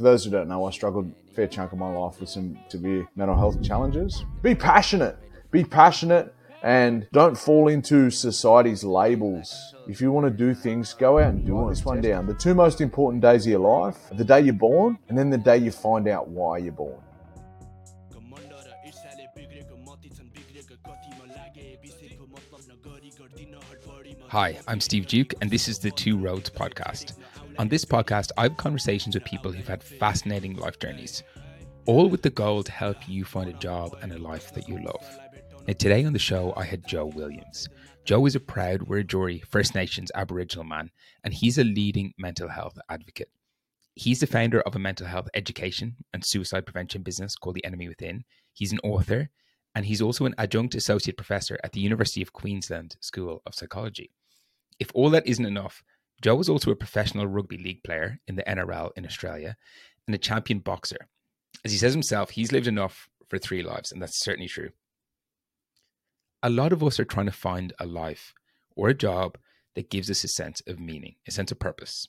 For those who don't know, I struggled a fair chunk of my life with some severe mental health challenges. Be passionate. Be passionate and don't fall into society's labels. If you want to do things, go out and do it. This one down. The two most important days of your life the day you're born, and then the day you find out why you're born. Hi, I'm Steve Duke, and this is the Two Roads podcast. On this podcast, I have conversations with people who've had fascinating life journeys, all with the goal to help you find a job and a life that you love. Now, today on the show, I had Joe Williams. Joe is a proud Wiradjuri First Nations Aboriginal man, and he's a leading mental health advocate. He's the founder of a mental health education and suicide prevention business called The Enemy Within. He's an author, and he's also an adjunct associate professor at the University of Queensland School of Psychology. If all that isn't enough, Joe was also a professional rugby league player in the NRL in Australia and a champion boxer. As he says himself, he's lived enough for three lives, and that's certainly true a lot of us are trying to find a life or a job that gives us a sense of meaning, a sense of purpose.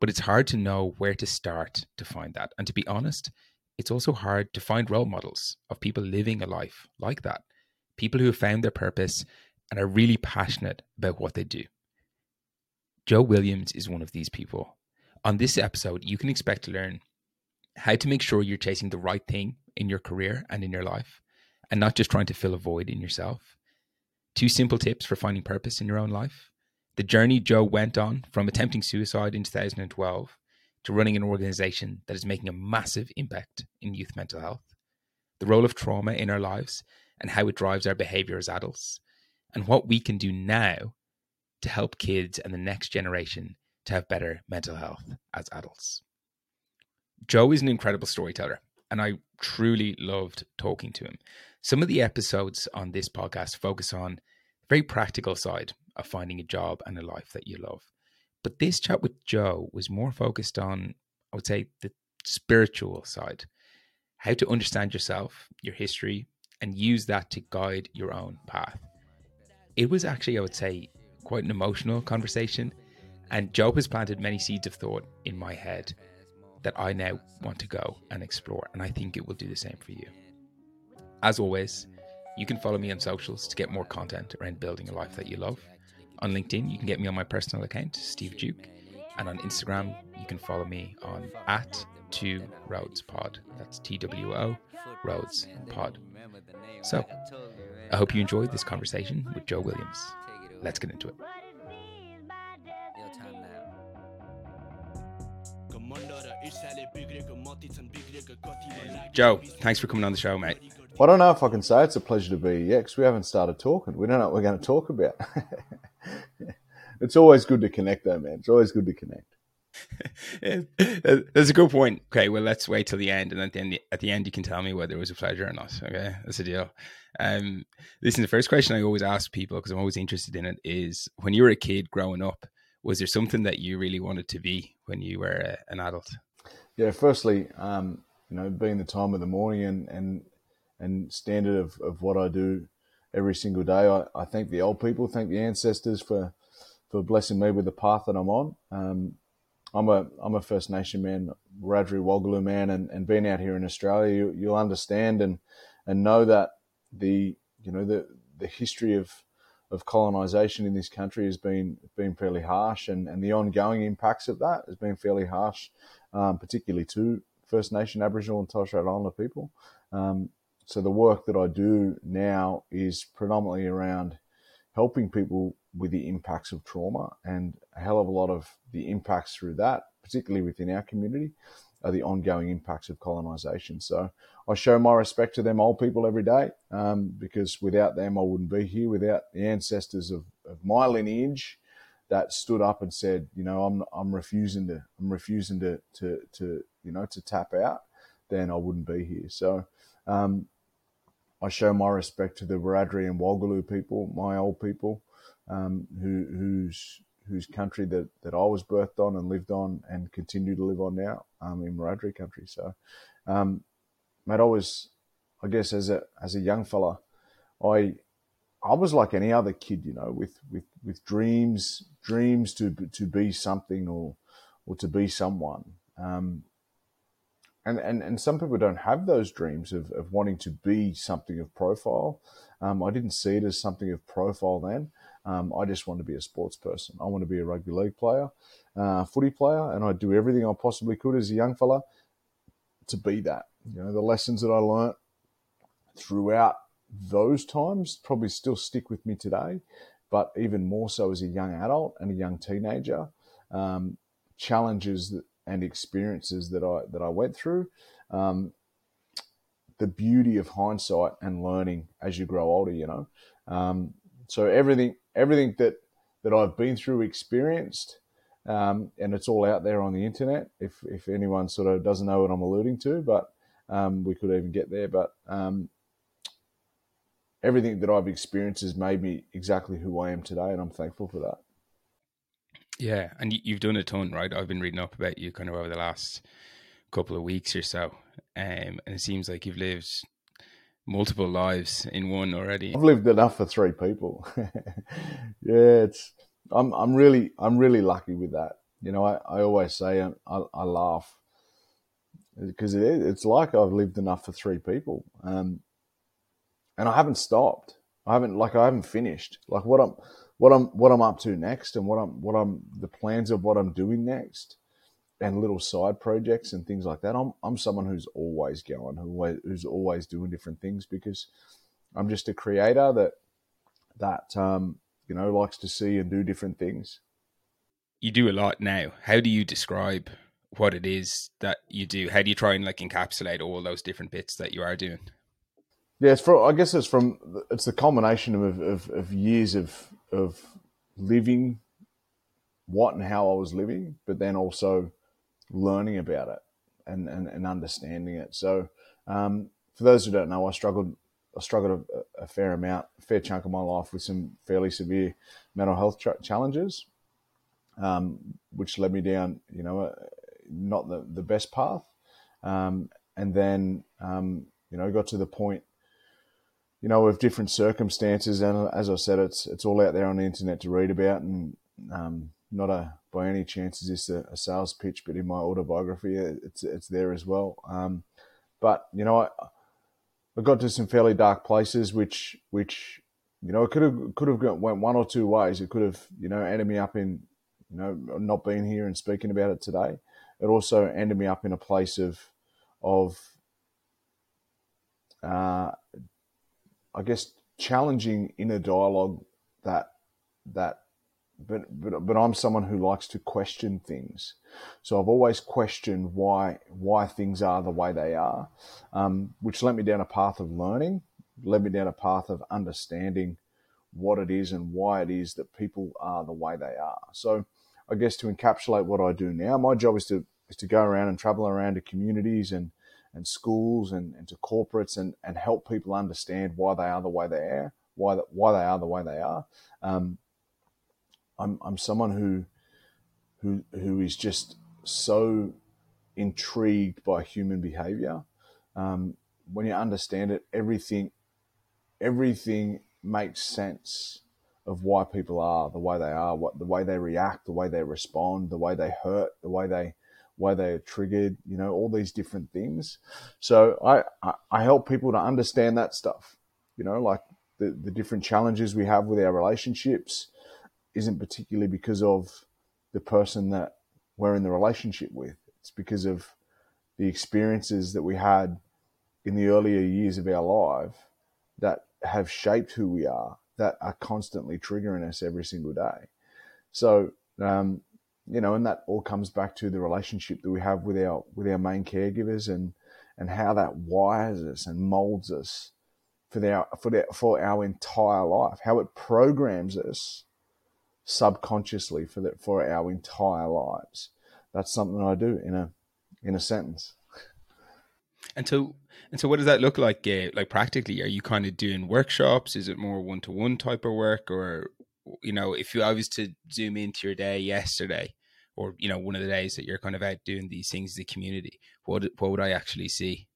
But it's hard to know where to start to find that. And to be honest, it's also hard to find role models of people living a life like that, people who have found their purpose and are really passionate about what they do. Joe Williams is one of these people. On this episode, you can expect to learn how to make sure you're chasing the right thing in your career and in your life, and not just trying to fill a void in yourself. Two simple tips for finding purpose in your own life. The journey Joe went on from attempting suicide in 2012 to running an organization that is making a massive impact in youth mental health. The role of trauma in our lives and how it drives our behavior as adults, and what we can do now to help kids and the next generation to have better mental health as adults. Joe is an incredible storyteller, and I truly loved talking to him. Some of the episodes on this podcast focus on the very practical side of finding a job and a life that you love. But this chat with Joe was more focused on, I would say, the spiritual side how to understand yourself, your history, and use that to guide your own path. It was actually, I would say, quite an emotional conversation. And Joe has planted many seeds of thought in my head that I now want to go and explore. And I think it will do the same for you. As always, you can follow me on socials to get more content around building a life that you love. On LinkedIn, you can get me on my personal account, Steve Duke. And on Instagram, you can follow me on at two roads pod. That's T W O roads pod. So I hope you enjoyed this conversation with Joe Williams. Let's get into it. Joe, thanks for coming on the show, mate. I don't know if I can say it's a pleasure to be here because we haven't started talking. We don't know what we're going to talk about. it's always good to connect, though, man. It's always good to connect. That's a good point. Okay, well, let's wait till the end, and at the end, at the end, you can tell me whether it was a pleasure or not. Okay, that's a deal. Um, listen, the first question I always ask people because I'm always interested in it is: when you were a kid growing up, was there something that you really wanted to be when you were a, an adult? Yeah, firstly, um, you know, being the time of the morning and and and standard of, of what I do every single day. I, I thank the old people, thank the ancestors for for blessing me with the path that I'm on. Um, I'm a I'm a First Nation man, Wiradjuri Wolgalu man, and, and being out here in Australia, you, you'll understand and and know that the you know the the history of of colonization in this country has been been fairly harsh, and, and the ongoing impacts of that has been fairly harsh, um, particularly to First Nation, Aboriginal, and Torres Strait Islander people. Um, so the work that I do now is predominantly around helping people with the impacts of trauma and a hell of a lot of the impacts through that, particularly within our community, are the ongoing impacts of colonization. So I show my respect to them old people every day um, because without them, I wouldn't be here. Without the ancestors of, of my lineage that stood up and said, you know, I'm I'm refusing to I'm refusing to to to you know to tap out, then I wouldn't be here. So um, I show my respect to the Wiradjuri and Wolgalu people, my old people, um, who, whose whose country that, that I was birthed on and lived on and continue to live on now um, in Wiradjuri country. So, um, mate, I was, I guess, as a as a young fella, I I was like any other kid, you know, with with with dreams, dreams to to be something or or to be someone. Um, and, and, and some people don't have those dreams of, of wanting to be something of profile. Um, I didn't see it as something of profile then. Um, I just want to be a sports person. I want to be a rugby league player, uh, footy player, and I do everything I possibly could as a young fella to be that. You know, the lessons that I learnt throughout those times probably still stick with me today, but even more so as a young adult and a young teenager. Um, challenges and experiences that I that I went through. Um, the beauty of hindsight and learning as you grow older, you know. Um, so everything everything that that I've been through, experienced, um, and it's all out there on the internet. If if anyone sort of doesn't know what I'm alluding to, but um, we could even get there. But um, everything that I've experienced has made me exactly who I am today, and I'm thankful for that. Yeah, and you've done a ton, right? I've been reading up about you kind of over the last couple of weeks or so, um, and it seems like you've lived multiple lives in one already. I've lived enough for three people. yeah, it's I'm I'm really I'm really lucky with that. You know, I, I always say I, I laugh because it it's like I've lived enough for three people, um, and I haven't stopped. I haven't like I haven't finished. Like what I'm what I'm what I'm up to next and what I'm what I'm the plans of what I'm doing next and little side projects and things like that. I'm I'm someone who's always going, who who's always doing different things because I'm just a creator that that um, you know likes to see and do different things. You do a lot now. How do you describe what it is that you do? How do you try and like encapsulate all those different bits that you are doing? Yeah, it's from. I guess it's from. It's the culmination of, of, of years of of living what and how I was living, but then also learning about it and, and, and understanding it. So, um, for those who don't know, I struggled I struggled a, a, fair amount, a fair chunk of my life with some fairly severe mental health challenges, um, which led me down, you know, uh, not the, the best path. Um, and then, um, you know, got to the point you know, with different circumstances. And as I said, it's it's all out there on the internet to read about, and um, not a by any chance is this a, a, sales pitch, but in my autobiography, it's it's there as well. Um, but you know, I, I got to some fairly dark places, which which you know, it could have could have went one or two ways. It could have you know ended me up in you know not being here and speaking about it today. It also ended me up in a place of of uh, I guess, challenging inner dialogue that that but, but but I'm someone who likes to question things. So I've always questioned why why things are the way they are, um, which led me down a path of learning, led me down a path of understanding what it is and why it is that people are the way they are. So I guess to encapsulate what I do now, my job is to is to go around and travel around to communities and and schools and, and to corporates and, and help people understand why they are the way they are, why the, why they are the way they are. Um, I'm I'm someone who who who is just so intrigued by human behavior. Um, when you understand it, everything everything makes sense of why people are the way they are, what the way they react, the way they respond, the way they hurt, the way they why they are triggered, you know, all these different things. So I, I, I help people to understand that stuff, you know, like the, the different challenges we have with our relationships isn't particularly because of the person that we're in the relationship with. It's because of the experiences that we had in the earlier years of our life that have shaped who we are, that are constantly triggering us every single day. So, um, you know, and that all comes back to the relationship that we have with our with our main caregivers and and how that wires us and molds us for our for the, for our entire life, how it programs us subconsciously for that for our entire lives. That's something I do in a in a sentence. And so, and so, what does that look like? Uh, like practically, are you kind of doing workshops? Is it more one to one type of work, or you know, if you I was to zoom into your day yesterday, or you know, one of the days that you're kind of out doing these things in the community, what what would I actually see?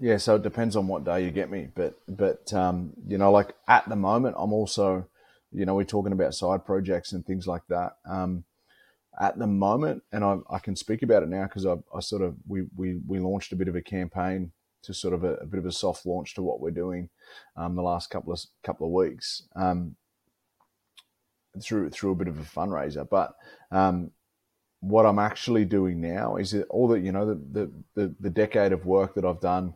Yeah, so it depends on what day you get me, but but um, you know, like at the moment, I'm also, you know, we're talking about side projects and things like that. Um, at the moment, and I, I can speak about it now because I, I sort of we, we we launched a bit of a campaign to sort of a, a bit of a soft launch to what we're doing um, the last couple of couple of weeks um, through through a bit of a fundraiser. But um, what I'm actually doing now is all that you know the, the the the decade of work that I've done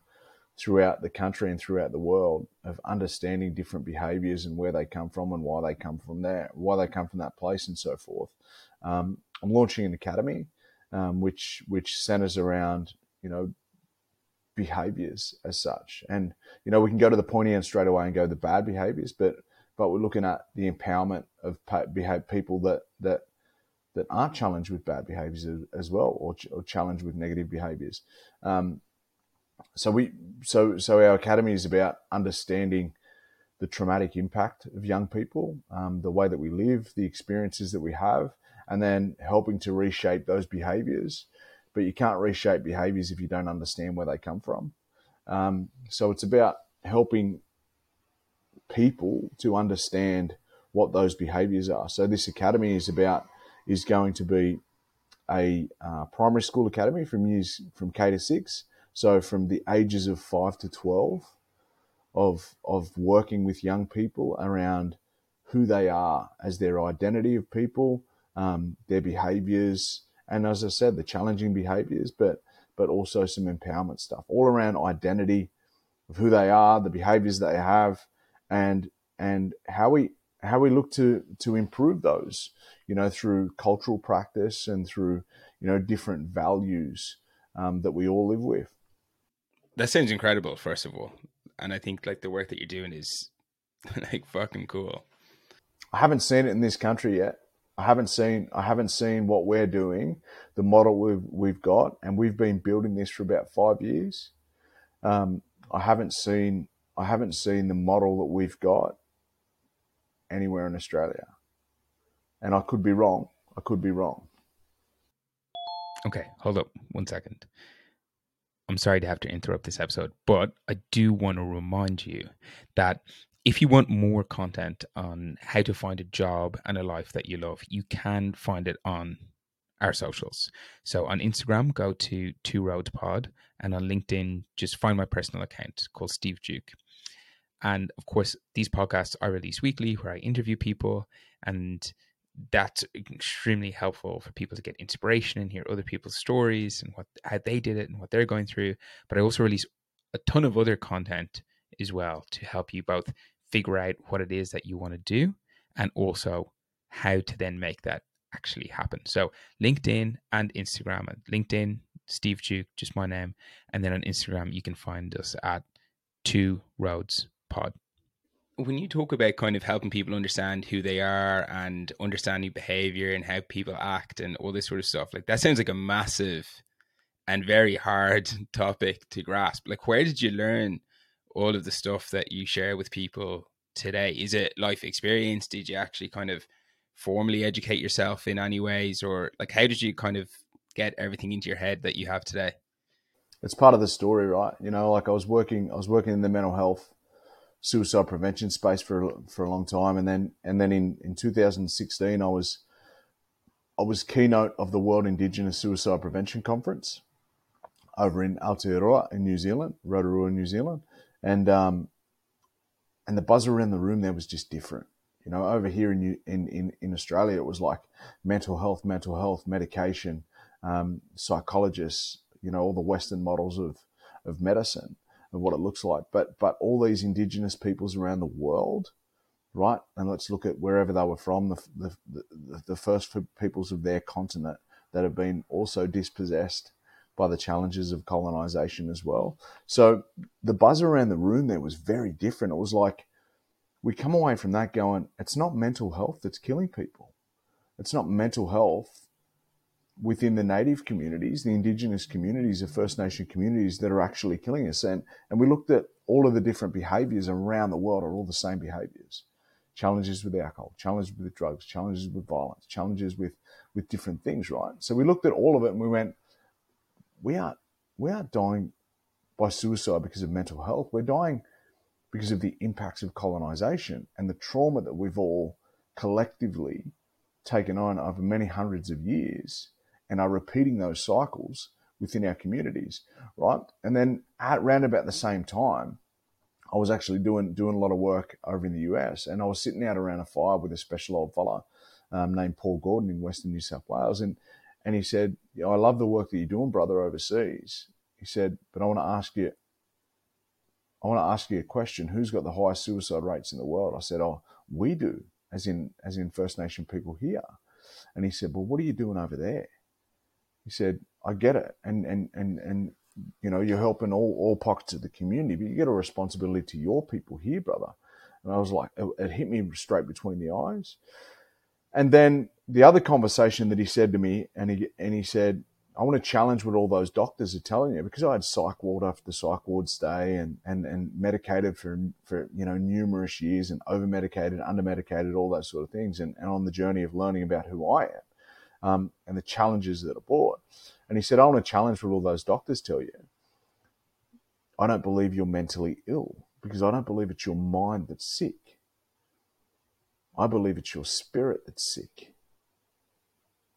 throughout the country and throughout the world of understanding different behaviors and where they come from and why they come from there, why they come from that place and so forth. Um, I'm launching an academy, um, which which centers around you know behaviors as such, and you know we can go to the pointy end straight away and go the bad behaviors, but but we're looking at the empowerment of people that that that aren't challenged with bad behaviors as well, or, or challenged with negative behaviors. Um, so we so so our academy is about understanding the traumatic impact of young people, um, the way that we live, the experiences that we have, and then helping to reshape those behaviors. But you can't reshape behaviors if you don't understand where they come from. Um, so it's about helping people to understand what those behaviors are. So this academy is about is going to be a uh, primary school academy from years from K to six. So from the ages of five to twelve, of of working with young people around who they are as their identity of people, um, their behaviors, and as I said, the challenging behaviors, but but also some empowerment stuff all around identity of who they are, the behaviors they have, and and how we how we look to to improve those, you know, through cultural practice and through you know different values um, that we all live with. That sounds incredible. First of all, and I think like the work that you're doing is like fucking cool. I haven't seen it in this country yet. I haven't seen I haven't seen what we're doing, the model we've we've got, and we've been building this for about five years. Um, I haven't seen I haven't seen the model that we've got anywhere in Australia, and I could be wrong. I could be wrong. Okay, hold up one second. I'm sorry to have to interrupt this episode, but I do want to remind you that if you want more content on how to find a job and a life that you love, you can find it on our socials. So on Instagram, go to Two Roads Pod, and on LinkedIn, just find my personal account called Steve Duke. And of course, these podcasts are released weekly where I interview people, and that's extremely helpful for people to get inspiration and hear other people's stories and what how they did it and what they're going through. But I also release a ton of other content as well to help you both figure out what it is that you want to do and also how to then make that actually happen. So LinkedIn and Instagram. Uh, LinkedIn, Steve Duke, just my name, and then on Instagram you can find us at Two Roads Pod. When you talk about kind of helping people understand who they are and understanding behavior and how people act and all this sort of stuff, like that sounds like a massive and very hard topic to grasp. Like, where did you learn all of the stuff that you share with people today? Is it life experience? Did you actually kind of formally educate yourself in any ways, or like how did you kind of get everything into your head that you have today? It's part of the story, right? You know, like I was working, I was working in the mental health, suicide prevention space for for a long time, and then and then in in 2016, I was I was keynote of the World Indigenous Suicide Prevention Conference over in Aotearoa in New Zealand, Rotorua, New Zealand, and um, and the buzz around the room there was just different. You know, over here in in in, in Australia, it was like mental health, mental health, medication, um, psychologists. You know, all the Western models of of medicine of what it looks like. But but all these indigenous peoples around the world, right? And let's look at wherever they were from, the the, the, the first peoples of their continent that have been also dispossessed by the challenges of colonization as well. So the buzz around the room there was very different. It was like we come away from that going, it's not mental health that's killing people. It's not mental health within the native communities, the indigenous communities, the First Nation communities that are actually killing us. And, and we looked at all of the different behaviors around the world are all the same behaviors. Challenges with alcohol, challenges with drugs, challenges with violence, challenges with, with different things, right? So we looked at all of it and we went, we aren't we aren't dying by suicide because of mental health. We're dying because of the impacts of colonization and the trauma that we've all collectively taken on over many hundreds of years and are repeating those cycles within our communities, right? And then at around about the same time, I was actually doing doing a lot of work over in the US, and I was sitting out around a fire with a special old fella um, named Paul Gordon in Western New South Wales, and and he said, "I love the work that you're doing, brother, overseas." He said, "But I want to ask you, I want to ask you a question. Who's got the highest suicide rates in the world?" I said, "Oh, we do, as in as in First Nation people here." And he said, "Well, what are you doing over there?" He said, "I get it, and and and and you know, you're helping all, all pockets of the community, but you get a responsibility to your people here, brother. And I was like, it, it hit me straight between the eyes. And then the other conversation that he said to me, and he and he said, I want to challenge what all those doctors are telling you because I had psych ward after psych ward stay and, and, and medicated for, for, you know, numerous years and over medicated, under medicated, all those sort of things. And, and on the journey of learning about who I am um, and the challenges that are brought. And he said, I want to challenge what all those doctors tell you. I don't believe you're mentally ill because I don't believe it's your mind that's sick. I believe it's your spirit that's sick.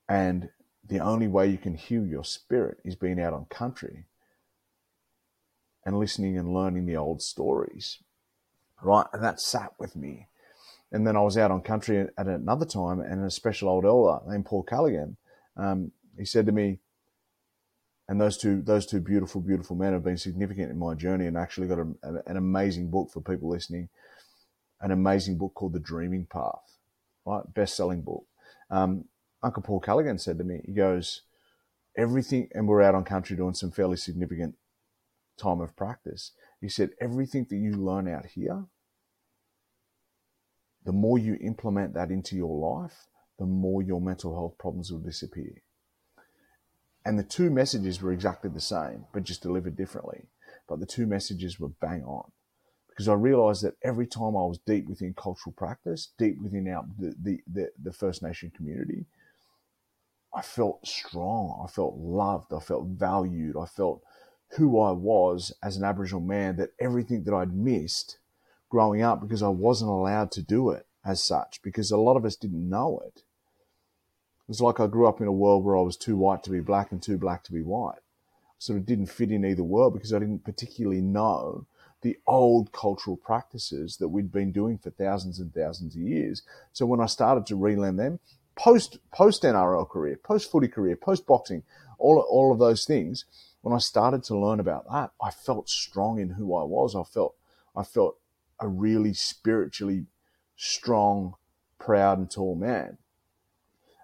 And the only way you can heal your spirit is being out on country and listening and learning the old stories. Right? And that sat with me. And then I was out on country at another time, and a special old elder named Paul Callaghan, um, he said to me, and those two those two beautiful beautiful men have been significant in my journey and actually got a, an amazing book for people listening an amazing book called the dreaming path right? Best-selling book. Um, uncle paul callaghan said to me he goes everything and we're out on country doing some fairly significant time of practice. He said everything that you learn out here the more you implement that into your life the more your mental health problems will disappear and the two messages were exactly the same, but just delivered differently. But the two messages were bang on because I realized that every time I was deep within cultural practice, deep within our, the, the, the, the First Nation community, I felt strong. I felt loved. I felt valued. I felt who I was as an Aboriginal man, that everything that I'd missed growing up because I wasn't allowed to do it as such, because a lot of us didn't know it It was like I grew up in a world where I was too white to be black and too black to be white. Sort of didn't fit in either world because I didn't particularly know the old cultural practices that we'd been doing for thousands and thousands of years. So when I started to relearn them, post post NRL career, post footy career, post boxing, all all of those things, when I started to learn about that, I felt strong in who I was. I felt I felt a really spiritually strong, proud and tall man.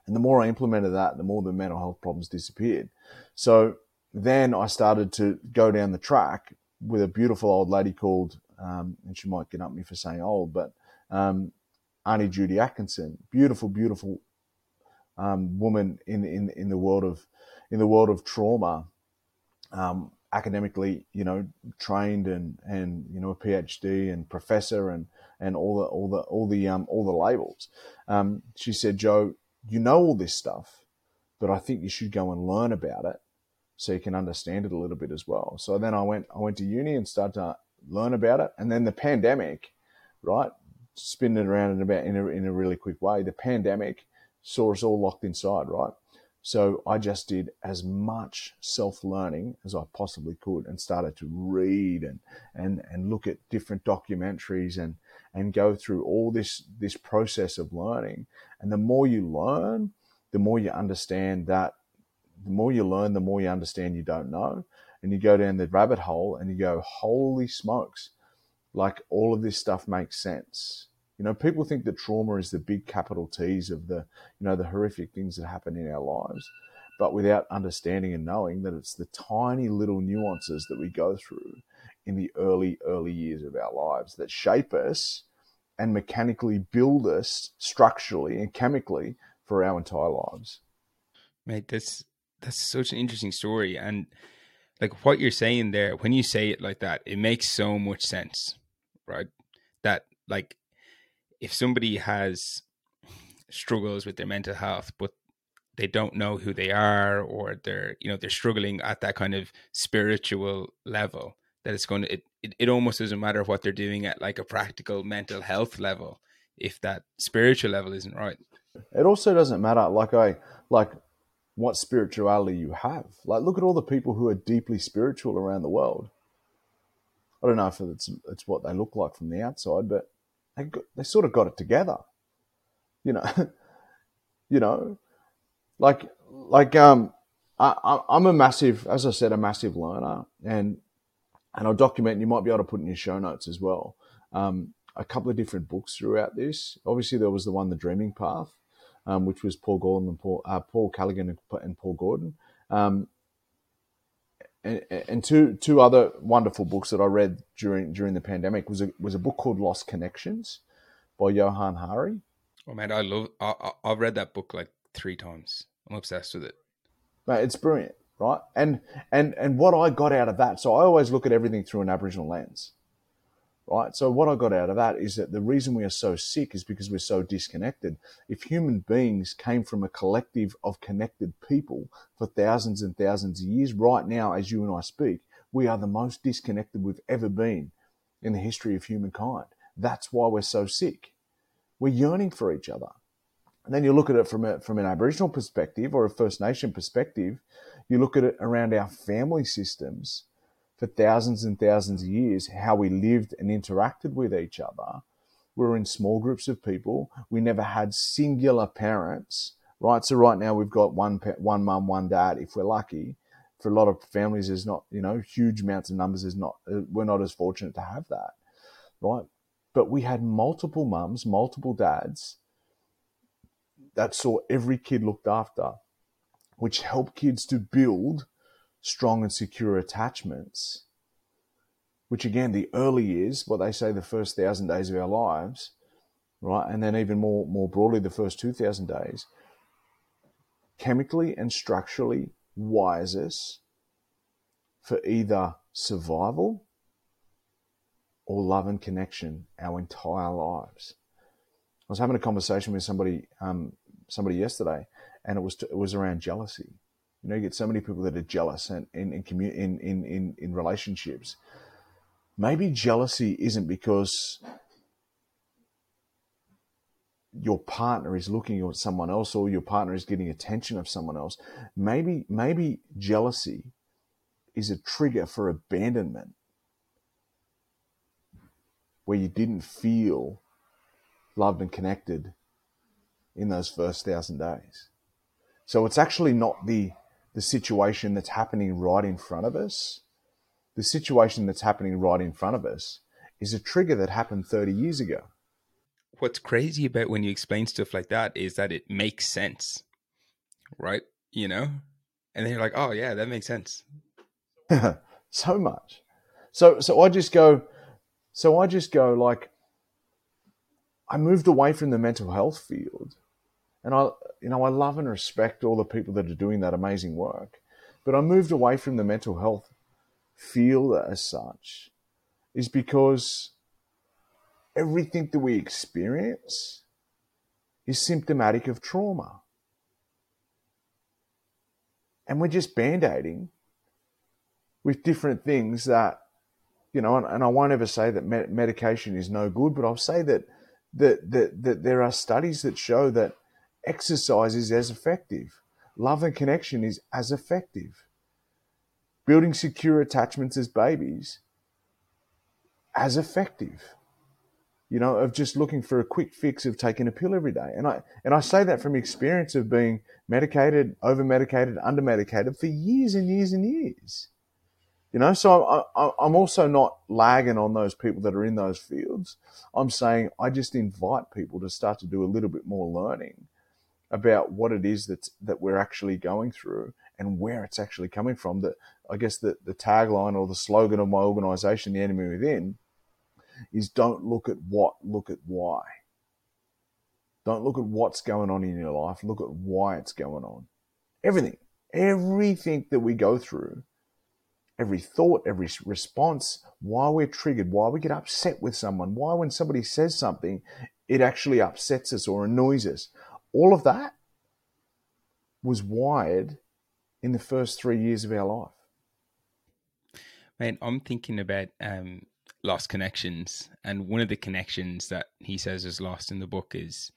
And the more I implemented that, the more the mental health problems disappeared. So then I started to go down the track with a beautiful old lady called, um, and she might get up me for saying old, but um, Auntie Judy Atkinson, beautiful, beautiful um, woman in, in in the world of in the world of trauma, um, academically, you know, trained and and you know a PhD and professor and and all the all the all the um, all the labels. Um, she said, Joe, you know all this stuff, but I think you should go and learn about it so you can understand it a little bit as well. So then I went I went to uni and started to learn about it, and then the pandemic, right, spinning around in about in a, in a really quick way. The pandemic saw us all locked inside, right? So I just did as much self learning as I possibly could and started to read and, and, and look at different documentaries and, and go through all this, this process of learning. And the more you learn, the more you understand that the more you learn, the more you understand you don't know. And you go down the rabbit hole and you go, holy smokes, like all of this stuff makes sense. You know, people think that trauma is the big capital T's of the, you know, the horrific things that happen in our lives, but without understanding and knowing that it's the tiny little nuances that we go through in the early, early years of our lives that shape us and mechanically build us structurally and chemically for our entire lives. Mate, that's that's such an interesting story. And like what you're saying there, when you say it like that, it makes so much sense, right? That like if somebody has struggles with their mental health, but they don't know who they are, or they're you know they're struggling at that kind of spiritual level, that it's going to it, it, it almost doesn't matter what they're doing at like a practical mental health level if that spiritual level isn't right. It also doesn't matter, like I like what spirituality you have. Like, look at all the people who are deeply spiritual around the world. I don't know if it's it's what they look like from the outside, but they got, they sort of got it together. You know, you know, like like um, I, I'm a massive, as I said, a massive learner, and and I'll document. You might be able to put in your show notes as well. Um, a couple of different books throughout this. Obviously, there was the one, The Dreaming Path, um, which was Paul Gordon and Paul, uh, Paul Callaghan and, and Paul Gordon. Um, and, and, two two other wonderful books that I read during during the pandemic was a was a book called Lost Connections by Johann Hari. Oh man, I love I, I've read that book like three times. I'm obsessed with it. Mate, it's brilliant, right? And and and what I got out of that, so I always look at everything through an Aboriginal lens right? So what I got out of that is that the reason we are so sick is because we're so disconnected. If human beings came from a collective of connected people for thousands and thousands of years, right now, as you and I speak, we are the most disconnected we've ever been in the history of humankind. That's why we're so sick. We're yearning for each other. And then you look at it from a, from an Aboriginal perspective or a First Nation perspective. You look at it around our family systems for thousands and thousands of years how we lived and interacted with each other. We were in small groups of people. We never had singular parents, right? So right now we've got one one mum, one dad, if we're lucky. For a lot of families, there's not you know huge amounts of numbers. Is not uh, we're not as fortunate to have that, right? But we had multiple mums, multiple dads that saw every kid looked after, which helped kids to build strong and secure attachments, which again, the early years, what they say the first thousand days of our lives, right? And then even more, more broadly, the first 2000 days, chemically and structurally wires us for either survival or love and connection our entire lives. I was having a conversation with somebody, um, somebody yesterday, and it was it was around jealousy. You know, you get so many people that are jealous and in in, in, in, in, in relationships. Maybe jealousy isn't because your partner is looking at someone else or your partner is getting attention of someone else. Maybe maybe jealousy is a trigger for abandonment where you didn't feel loved and connected in those first thousand days. So it's actually not the the situation that's happening right in front of us, the situation that's happening right in front of us is a trigger that happened 30 years ago. What's crazy about when you explain stuff like that is that it makes sense, right? You know? And then you're like, oh, yeah, that makes sense. so much. So, so I just go, so I just go like, I moved away from the mental health field and I, you know, I love and respect all the people that are doing that amazing work. But I moved away from the mental health field as such is because everything that we experience is symptomatic of trauma. And we're just band aiding with different things that, you know, and, and, I won't ever say that medication is no good, but I'll say that, that, that, that there are studies that show that Exercise is as effective. Love and connection is as effective. Building secure attachments as babies, as effective. You know, of just looking for a quick fix of taking a pill every day. And I and I say that from experience of being medicated, over medicated, under medicated for years and years and years. You know, so I, I'm also not lagging on those people that are in those fields. I'm saying I just invite people to start to do a little bit more learning about what it is that's that we're actually going through and where it's actually coming from. That I guess the, the tagline or the slogan of my organization, The Enemy Within, is don't look at what, look at why. Don't look at what's going on in your life, look at why it's going on. Everything, everything that we go through, every thought, every response, why we're triggered, why we get upset with someone, why when somebody says something, it actually upsets us or annoys us all of that was wired in the first three years of our life. Man, I'm thinking about um, lost connections, and one of the connections that he says is lost in the book is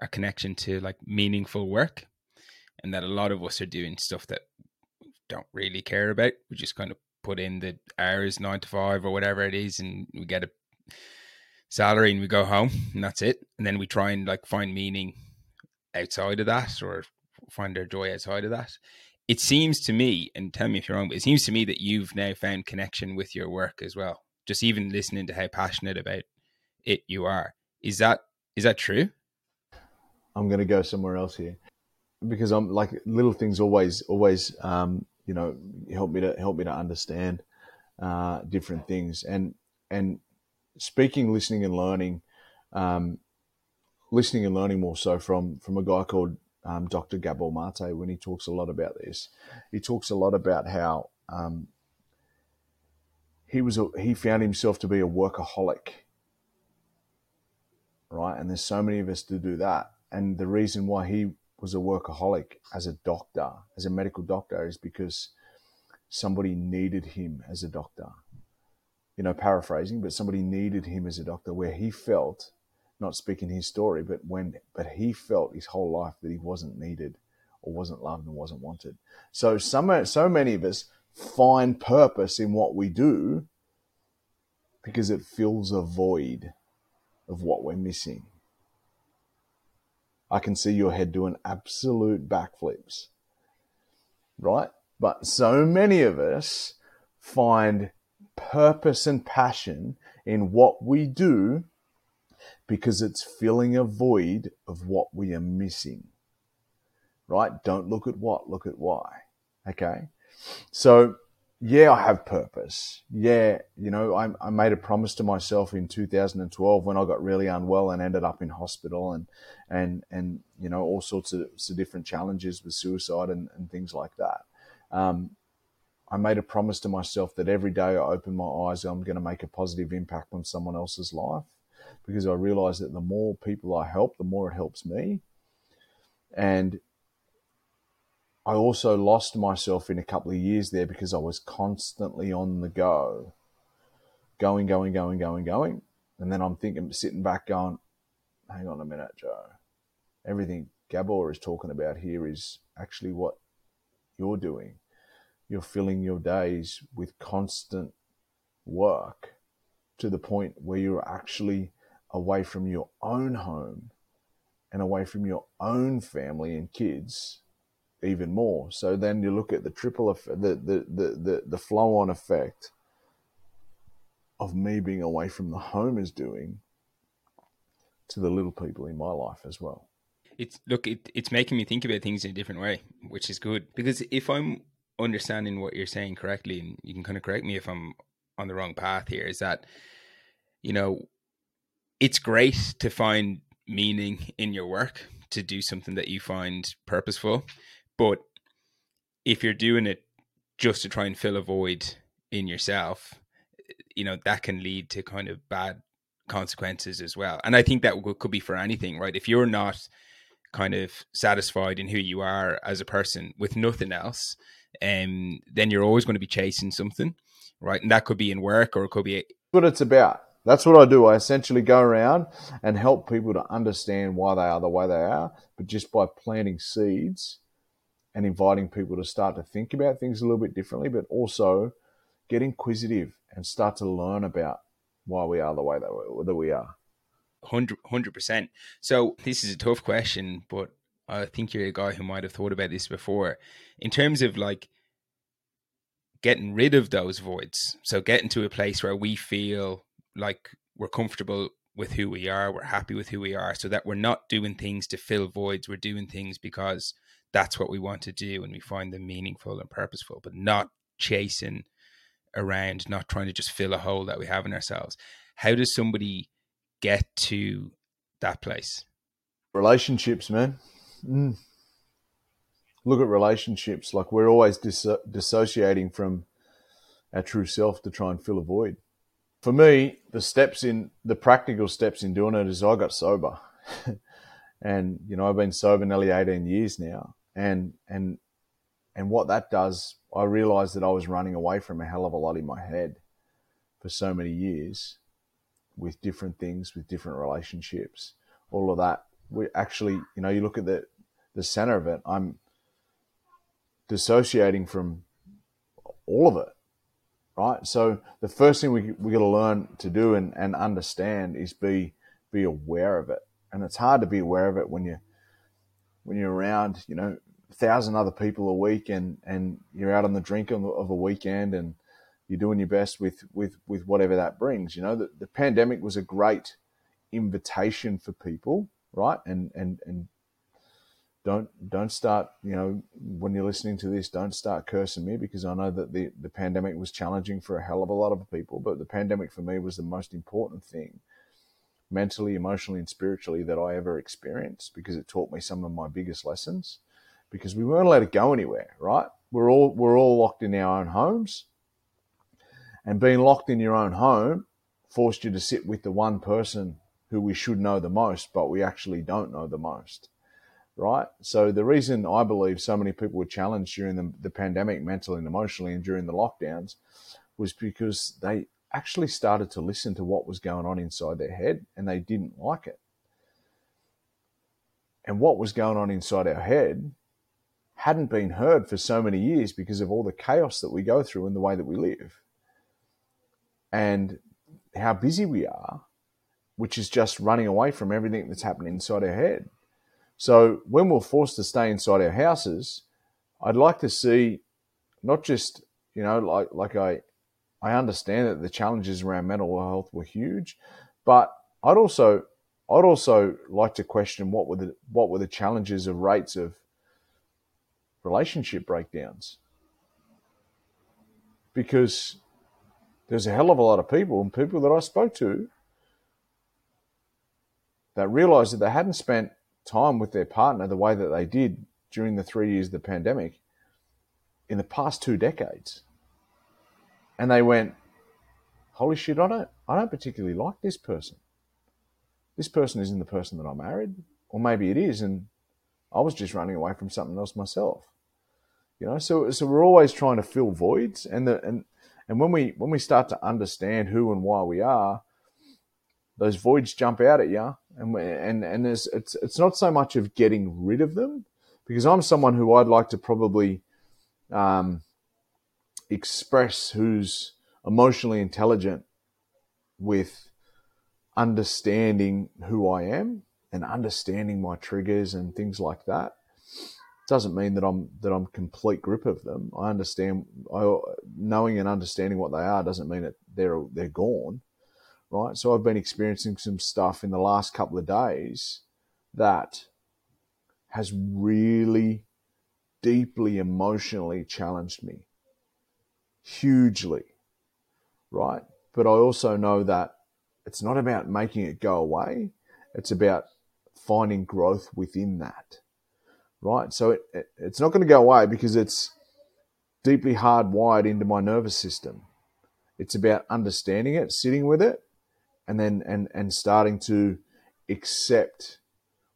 our connection to like meaningful work, and that a lot of us are doing stuff that don't really care about. We just kind of put in the hours nine to five or whatever it is, and we get a salary and we go home, and that's it. And then we try and like find meaning outside of that or find their joy outside of that. It seems to me, and tell me if you're wrong, but it seems to me that you've now found connection with your work as well. Just even listening to how passionate about it you are. Is that is that true? I'm going to go somewhere else here because I'm like little things always always um, you know help me to help me to understand uh, different things and and speaking, listening, and learning. Um, listening and learning more so from from a guy called um, Dr. Gabor Mate when he talks a lot about this. He talks a lot about how um, he was a, he found himself to be a workaholic, right? And there's so many of us to do that. And the reason why he was a workaholic as a doctor, as a medical doctor, is because somebody needed him as a doctor. You know, paraphrasing, but somebody needed him as a doctor where he felt not speaking his story, but when but he felt his whole life that he wasn't needed or wasn't loved and wasn't wanted. So some so many of us find purpose in what we do because it fills a void of what we're missing. I can see your head doing absolute backflips. Right? But so many of us find purpose and passion in what we do because it's filling a void of what we are missing. Right? Don't look at what, look at why. Okay. So, yeah, I have purpose. Yeah, you know, I, I made a promise to myself in 2012 when I got really unwell and ended up in hospital and, and, and, you know, all sorts of, of different challenges with suicide and, and things like that. Um, I made a promise to myself that every day I open my eyes, I'm going to make a positive impact on someone else's life because I realized that the more people I help, the more it helps me. And I also lost myself in a couple of years there because I was constantly on the go, going, going, going, going, going. And then I'm thinking, sitting back going, hang on a minute, Joe. Everything Gabor is talking about here is actually what you're doing. You're filling your days with constant work to the point where you're actually away from your own home and away from your own family and kids even more. So then you look at the triple effect, the, the, the, the, the flow on effect of me being away from the home is doing to the little people in my life as well. It's look, it, it's making me think about things in a different way, which is good because if I'm understanding what you're saying correctly, and you can kind of correct me if I'm on the wrong path here, is that you know it's great to find meaning in your work to do something that you find purposeful but if you're doing it just to try and fill a void in yourself you know that can lead to kind of bad consequences as well. And i think that could be for anything right? If you're not kind of satisfied in who you are as a person with nothing else um then you're always going to be chasing something right? And that could be in work or it could be what it's about that's what I do. I essentially go around and help people to understand why they are the way they are, but just by planting seeds and inviting people to start to think about things a little bit differently, but also get inquisitive and start to learn about why we are the way that we are. 100 percent. So this is a tough question, but I think you're a guy who might have thought about this before. In terms of like getting rid of those voids, so getting to a place where we feel like we're comfortable with who we are, we're happy with who we are, so that we're not doing things to fill voids. We're doing things because that's what we want to do and we find them meaningful and purposeful, but not chasing around, not trying to just fill a hole that we have in ourselves. How does somebody get to that place? Relationships, man. Mm. Look at relationships. Like we're always dis- dissociating from our true self to try and fill a void for me, the steps in the practical steps in doing it is I got sober, and you know I've been sober nearly eighteen years now, and and and what that does, I realized that I was running away from a hell of a lot in my head for so many years, with different things, with different relationships, all of that. We actually, you know, you look at the the center of it. I'm dissociating from all of it, right? So the first thing we we got to learn to do and, and understand is be be aware of it, and it's hard to be aware of it when you when you're around, you know, a thousand other people a week, and and you're out on the drink of, of a weekend, and you're doing your best with with with whatever that brings. You know, the, the pandemic was a great invitation for people, right? And and and don't don't start you know when you're listening to this don't start cursing me because i know that the the pandemic was challenging for a hell of a lot of people but the pandemic for me was the most important thing mentally emotionally and spiritually that i ever experienced because it taught me some of my biggest lessons because we weren't allowed to go anywhere right? We're all we're all locked in our own homes and being locked in your own home forced you to sit with the one person who we should know the most but we actually don't know the most right? So the reason I believe so many people were challenged during the, the pandemic, mentally and emotionally, and during the lockdowns, was because they actually started to listen to what was going on inside their head, and they didn't like it. And what was going on inside our head hadn't been heard for so many years because of all the chaos that we go through and the way that we live. And how busy we are, which is just running away from everything that's happening inside our head. So when we're forced to stay inside our houses, I'd like to see not just you know like like I I understand that the challenges around mental health were huge, but I'd also I'd also like to question what were the what were the challenges of rates of relationship breakdowns. Because there's a hell of a lot of people and people that I spoke to that realized that they hadn't spent time with their partner the way that they did during the three years of the pandemic in the past two decades. And they went, Holy shit, I don't I don't particularly like this person. This person isn't the person that I married. Or maybe it is, and I was just running away from something else myself. You know, so so we're always trying to fill voids and the and and when we when we start to understand who and why we are, those voids jump out at you, and and and it's it's not so much of getting rid of them, because I'm someone who I'd like to probably um, express who's emotionally intelligent with understanding who I am and understanding my triggers and things like that. Doesn't mean that I'm that I'm complete grip of them. I understand. I, knowing and understanding what they are doesn't mean that they're they're gone right? So I've been experiencing some stuff in the last couple of days that has really deeply emotionally challenged me hugely, right? But I also know that it's not about making it go away. It's about finding growth within that, right? So it, it, it's not going to go away because it's deeply hardwired into my nervous system. It's about understanding it, sitting with it, and then and and starting to accept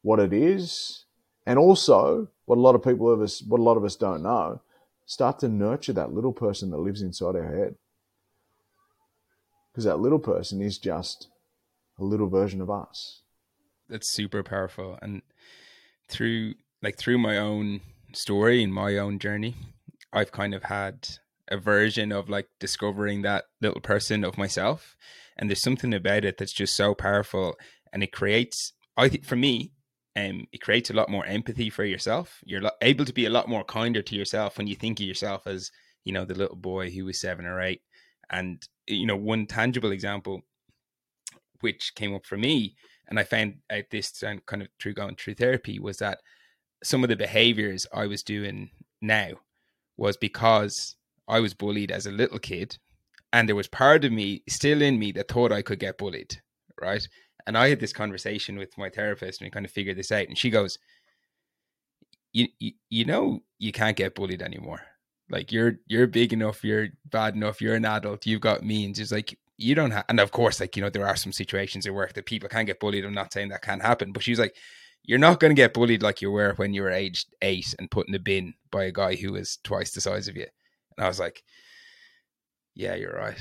what it is, and also what a lot of people of us, what a lot of us don't know, start to nurture that little person that lives inside our head, because that little person is just a little version of us. That's super powerful, and through like through my own story and my own journey, I've kind of had a version of like discovering that little person of myself and there's something about it that's just so powerful and it creates i think for me um, it creates a lot more empathy for yourself. You're able to be a lot more kinder to yourself when you think of yourself as you know the little boy who was seven or eight. And you know one tangible example which came up for me and i found out this kind of through going through therapy was that some of the behaviors i was doing now was because i was bullied as a little kid and there was part of me still in me that thought I could get bullied, right? And I had this conversation with my therapist and we kind of figured this out. And she goes, you, you, you know, you can't get bullied anymore. Like you're, you're big enough, you're bad enough, you're an adult, you've got means. It's like, you don't have, and of course, like, you know, there are some situations at work that people can get bullied. I'm not saying that can't happen, but she's like, you're not going to get bullied like you were when you were aged eight and put in the bin by a guy who was twice the size of you. And I was like, yeah, you're right.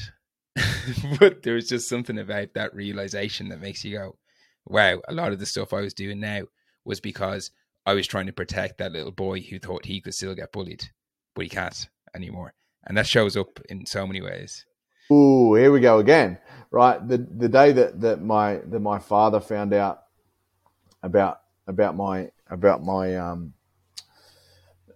but there's just something about that realization that makes you go, wow, a lot of the stuff I was doing now was because I was trying to protect that little boy who thought he could still get bullied, but he can't anymore. And that shows up in so many ways. Ooh, here we go again. Right. The the day that, that my that my father found out about about my about my um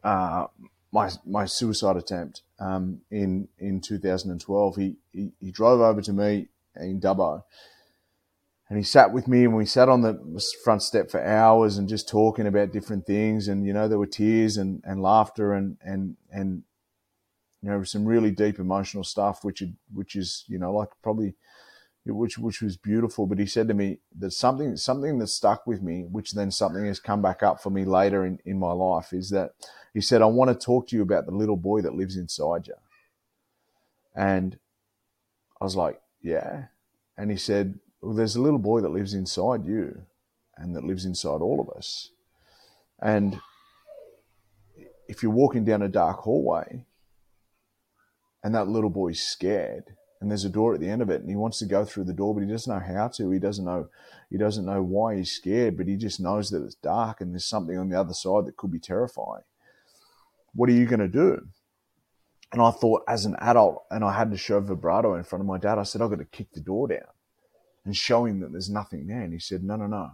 uh my my suicide attempt um in in 2012 he, he he drove over to me in Dubbo. And he sat with me and we sat on the front step for hours and just talking about different things. And you know there were tears and, and laughter and and and you know some really deep emotional stuff which which is you know like probably which which was beautiful but he said to me that something something that stuck with me which then something has come back up for me later in, in my life is that he said I want to talk to you about the little boy that lives inside you and I was like yeah and he said well, there's a little boy that lives inside you and that lives inside all of us. And if you're walking down a dark hallway and that little boy's scared and there's a door at the end of it and he wants to go through the door, but he doesn't know how to, he doesn't know, he doesn't know why he's scared, but he just knows that it's dark and there's something on the other side that could be terrifying. What are you going to do? And I thought as an adult, and I had to show vibrato in front of my dad, I said, I've got to kick the door down and show him that there's nothing there. And he said, No, no, no.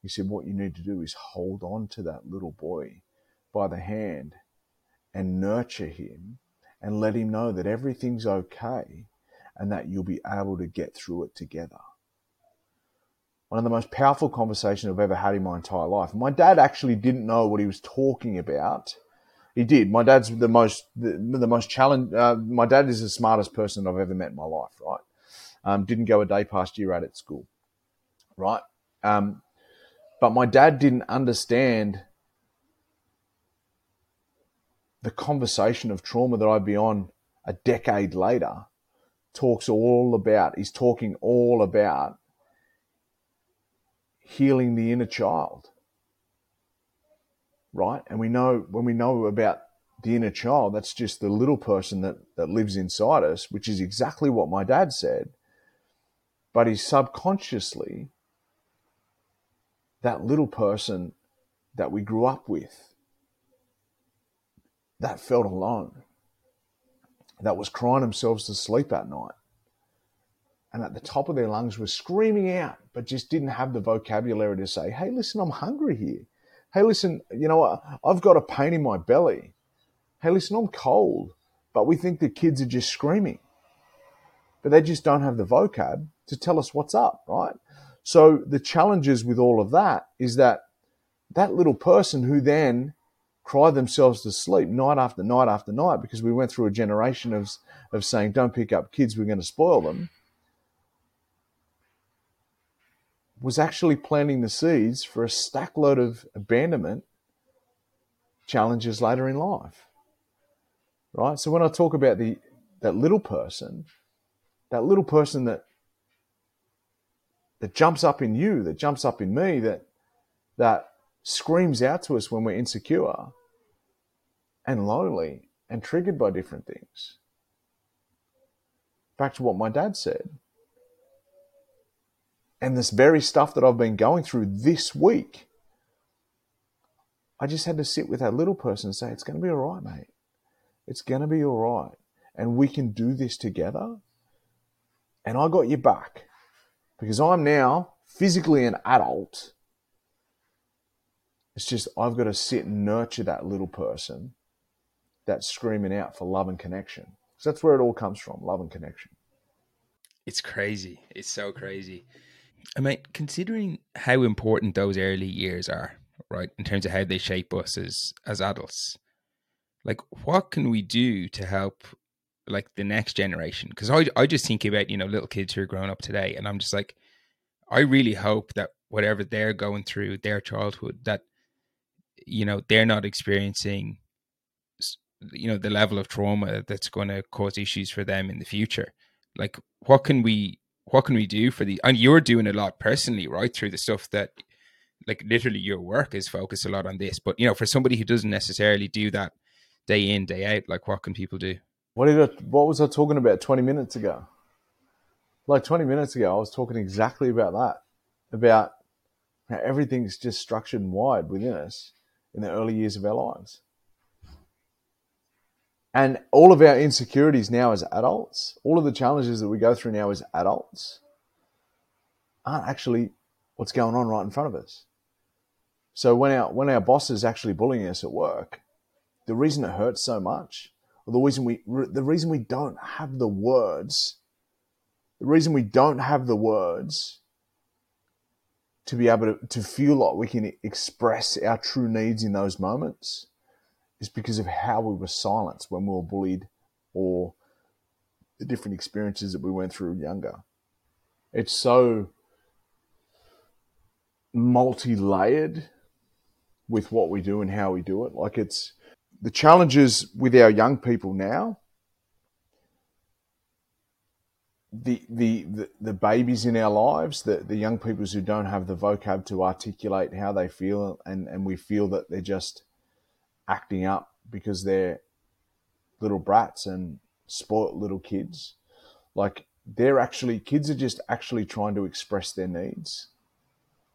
He said, What you need to do is hold on to that little boy by the hand and nurture him and let him know that everything's okay and that you'll be able to get through it together. One of the most powerful conversations I've ever had in my entire life. My dad actually didn't know what he was talking about. He did. My dad's the most the, the most challenge. Uh, my dad is the smartest person I've ever met in my life. Right, um, didn't go a day past year eight at school, right? Um, but my dad didn't understand the conversation of trauma that I'd be on a decade later talks all about, he's talking all about healing the inner child. Right? And we know when we know about the inner child, that's just the little person that, that lives inside us, which is exactly what my dad said but he's subconsciously that little person that we grew up with that felt alone, that was crying themselves to sleep at night, and at the top of their lungs were screaming out, but just didn't have the vocabulary to say, Hey, listen, I'm hungry here. Hey, listen, you know, I've got a pain in my belly. Hey, listen, I'm cold. But we think the kids are just screaming, but they just don't have the vocab to tell us what's up, right? So the challenges with all of that is that that little person who then cry themselves to sleep night after night after night because we went through a generation of, of saying, don't pick up kids, we're going to spoil them, was actually planting the seeds for a stack load of abandonment challenges later in life. Right? So when I talk about the that little person, that little person that that jumps up in you, that jumps up in me, that that screams out to us when we're insecure and lonely and triggered by different things. Back to what my dad said. And this very stuff that I've been going through this week, I just had to sit with that little person and say, It's going to be all right, mate. It's going to be all right. And we can do this together. And I got your back because I'm now physically an adult. It's just I've got to sit and nurture that little person that's screaming out for love and connection. So that's where it all comes from love and connection. It's crazy. It's so crazy. I mean, considering how important those early years are, right, in terms of how they shape us as as adults, like what can we do to help like the next generation because I, I just think about you know little kids who are growing up today and i'm just like i really hope that whatever they're going through their childhood that you know they're not experiencing you know the level of trauma that's going to cause issues for them in the future like what can we what can we do for the and you're doing a lot personally right through the stuff that like literally your work is focused a lot on this but you know for somebody who doesn't necessarily do that day in day out like what can people do what did I, what was I talking about 20 minutes ago? Like 20 minutes ago, I was talking exactly about that. About, how Everything's just structured and wired within us in the early years of our lives. And all of our insecurities now as adults, all of the challenges that we go through now as adults, aren't actually what's going on right in front of us. So when our when our boss is actually bullying us at work, the reason it hurts so much, or the reason we the reason we don't have the words, the reason we don't have the words to be able to, to feel like we can express our true needs in those moments is because of how we were silenced when we were bullied or the different experiences that we went through younger. It's so multi layered with what we do and how we do it. Like it's the challenges with our young people now. The, the, the, babies in our lives, the, the young people who don't have the vocab to articulate how they feel, and, and we feel that they're just acting up because they're little brats and spoilt little kids. Like they're actually kids are just actually trying to express their needs.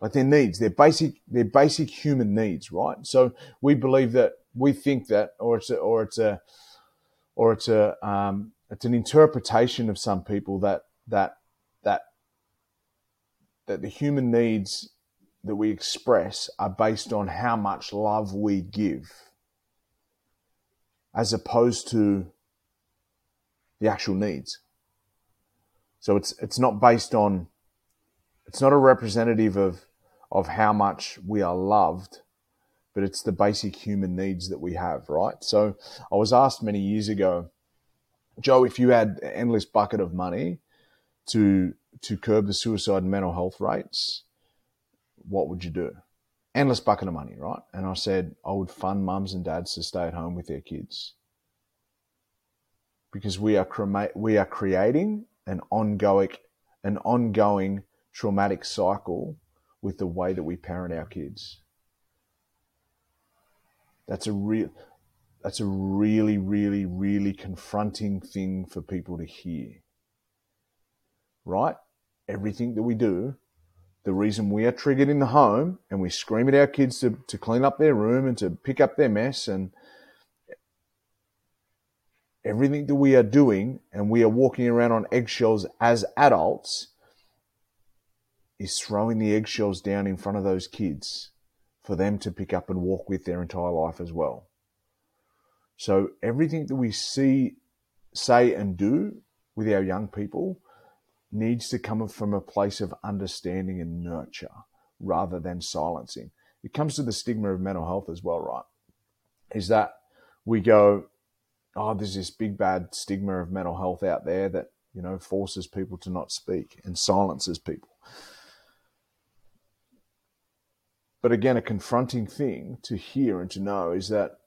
Like their needs, their basic their basic human needs, right? So we believe that we think that or it's a, or it's a or it's a um, it's an interpretation of some people that that that that the human needs that we express are based on how much love we give as opposed to the actual needs. So it's it's not based on it's not a representative of of how much we are loved, but it's the basic human needs that we have, right? So I was asked many years ago, Joe, if you had an endless bucket of money to to curb the suicide and mental health rates, what would you do? Endless bucket of money, right? And I said I would fund mums and dads to stay at home with their kids because we are cre- we are creating an ongoing an ongoing traumatic cycle with the way that we parent our kids. That's a real that's a really really really confronting thing for people to hear. Right? Everything that we do the reason we are triggered in the home and we scream at our kids to, to clean up their room and to pick up their mess and everything that we are doing and we are walking around on eggshells as adults is throwing the eggshells down in front of those kids for them to pick up and walk with their entire life as well. So everything that we see, say, and do with our young people needs to come from a place of understanding and nurture rather than silencing. It comes to the stigma of mental health as well, right? Is that we go, oh, there's this big bad stigma of mental health out there that, you know, forces people to not speak and silences people. But again, a confronting thing to hear and to know is that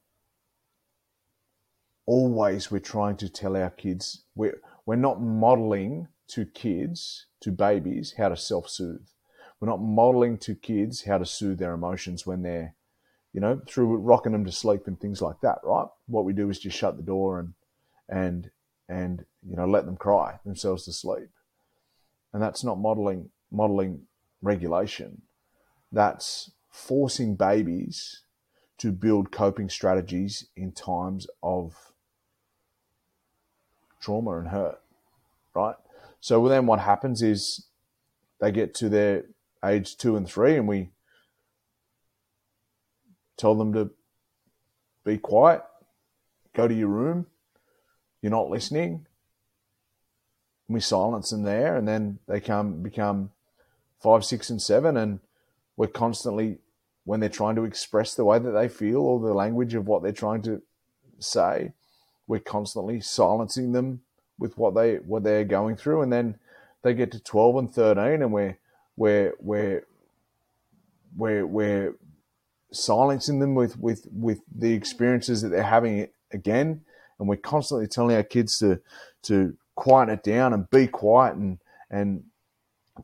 always we're trying to tell our kids, we're, we're not modeling to kids, to babies, how to self soothe. We're not modeling to kids how to soothe their emotions when they're, you know, through rocking them to sleep and things like that, right? What we do is just shut the door and, and, and, you know, let them cry themselves to sleep. And that's not modeling, modeling regulation. That's forcing babies to build coping strategies in times of trauma and hurt, right? So then what happens is they get to their age two and three, and we tell them to be quiet, go to your room, you're not listening. And we silence them there, and then they come become five, six, and seven, and we're constantly when they're trying to express the way that they feel or the language of what they're trying to say, we're constantly silencing them with what they what they're going through, and then they get to twelve and thirteen, and we're we're we're we're, we're silencing them with with with the experiences that they're having again, and we're constantly telling our kids to to quiet it down and be quiet and and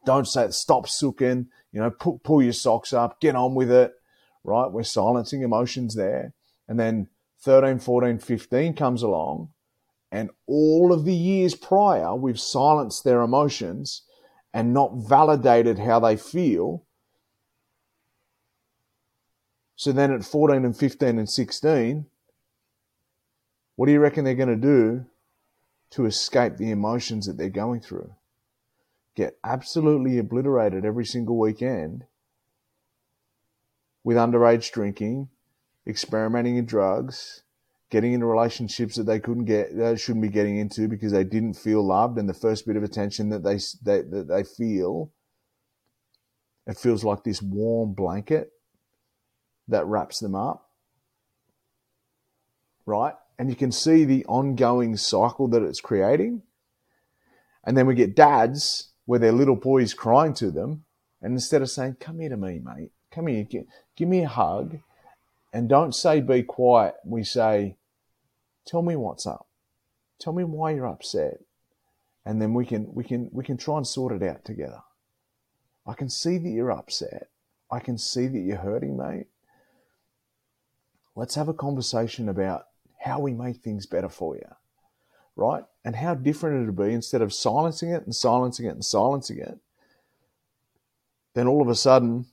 don't say stop sooking, you know, pull, pull your socks up, get on with it, right? We're silencing emotions there. And then 13, 14, 15 comes along and all of the years prior, we've silenced their emotions and not validated how they feel. So then at 14 and 15 and 16, what do you reckon they're going to do to escape the emotions that they're going through? Get absolutely obliterated every single weekend with underage drinking, experimenting in drugs, getting into relationships that they couldn't get, they shouldn't be getting into because they didn't feel loved, and the first bit of attention that they they that they feel, it feels like this warm blanket that wraps them up, right? And you can see the ongoing cycle that it's creating. And then we get dads where their little boy's crying to them, and instead of saying, "Come here to me, mate," come here, give, give me a hug. And don't say be quiet. We say, tell me what's up. Tell me why you're upset. And then we can, we can, we can try and sort it out together. I can see that you're upset. I can see that you're hurting, mate. Let's have a conversation about how we make things better for you, right? And how different it'd be instead of silencing it and silencing it and silencing it. Then all of a sudden,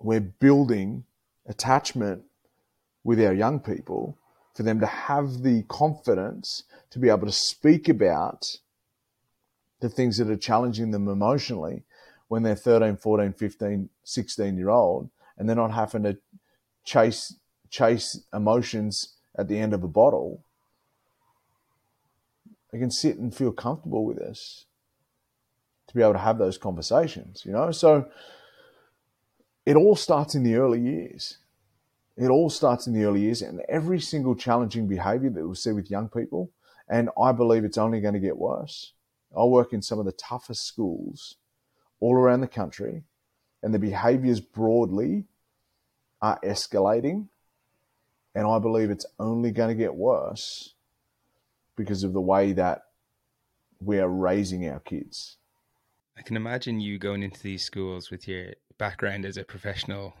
we're building attachment with our young people for them to have the confidence to be able to speak about the things that are challenging them emotionally when they're 13, 14, 15, 16 year old and they're not having to chase chase emotions at the end of a bottle. They can sit and feel comfortable with this to be able to have those conversations, you know? So it all starts in the early years. It all starts in the early years, and every single challenging behavior that we see with young people, and I believe it's only going to get worse. I work in some of the toughest schools all around the country, and the behaviors broadly are escalating. And I believe it's only going to get worse because of the way that we are raising our kids. I can imagine you going into these schools with your background as a professional,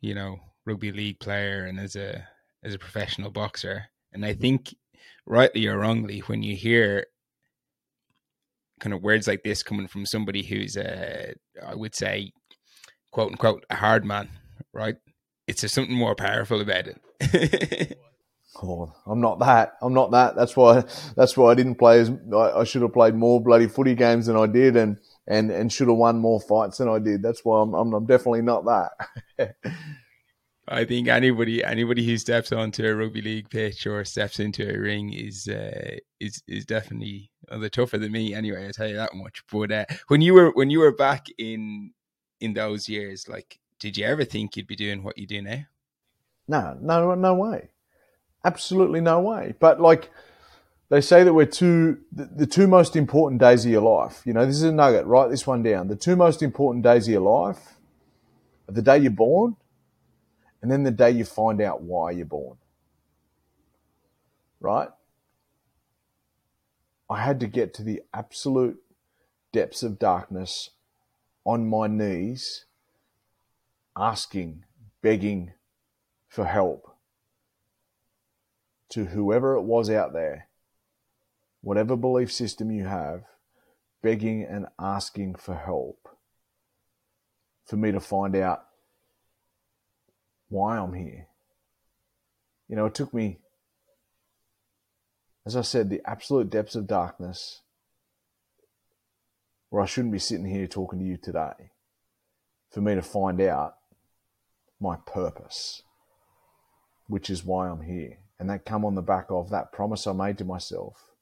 you know, rugby league player and as a as a professional boxer. And I mm-hmm. think rightly or wrongly, when you hear kind of words like this coming from somebody who's a, I would say, quote unquote, a hard man, right? It's just something more powerful about it. oh, I'm not that. I'm not that. That's why. That's why I didn't play as. I, I should have played more bloody footy games than I did, and and and should have won more fights than I did. That's why I'm I'm, I'm definitely not that. I think anybody anybody who steps onto a rugby league pitch or steps into a ring is uh, is is definitely well, tougher than me anyway. I tell you that much. But uh, when you were when you were back in in those years, like, did you ever think you'd be doing what you do now? No, no, no way. Absolutely no way. But like they say that we're two the, the, two most important days of your life. You know, this is a nugget. Write this one down. The two most important days of your life are the day you're born, and then the day you find out why you're born. Right? I had to get to the absolute depths of darkness on my knees, asking, begging for help to whoever it was out there whatever belief system you have, begging and asking for help for me to find out why I'm here. You know, it took me, as I said, the absolute depths of darkness where I shouldn't be sitting here talking to you today for me to find out my purpose, which is why I'm here. And that come on the back of that promise I made to myself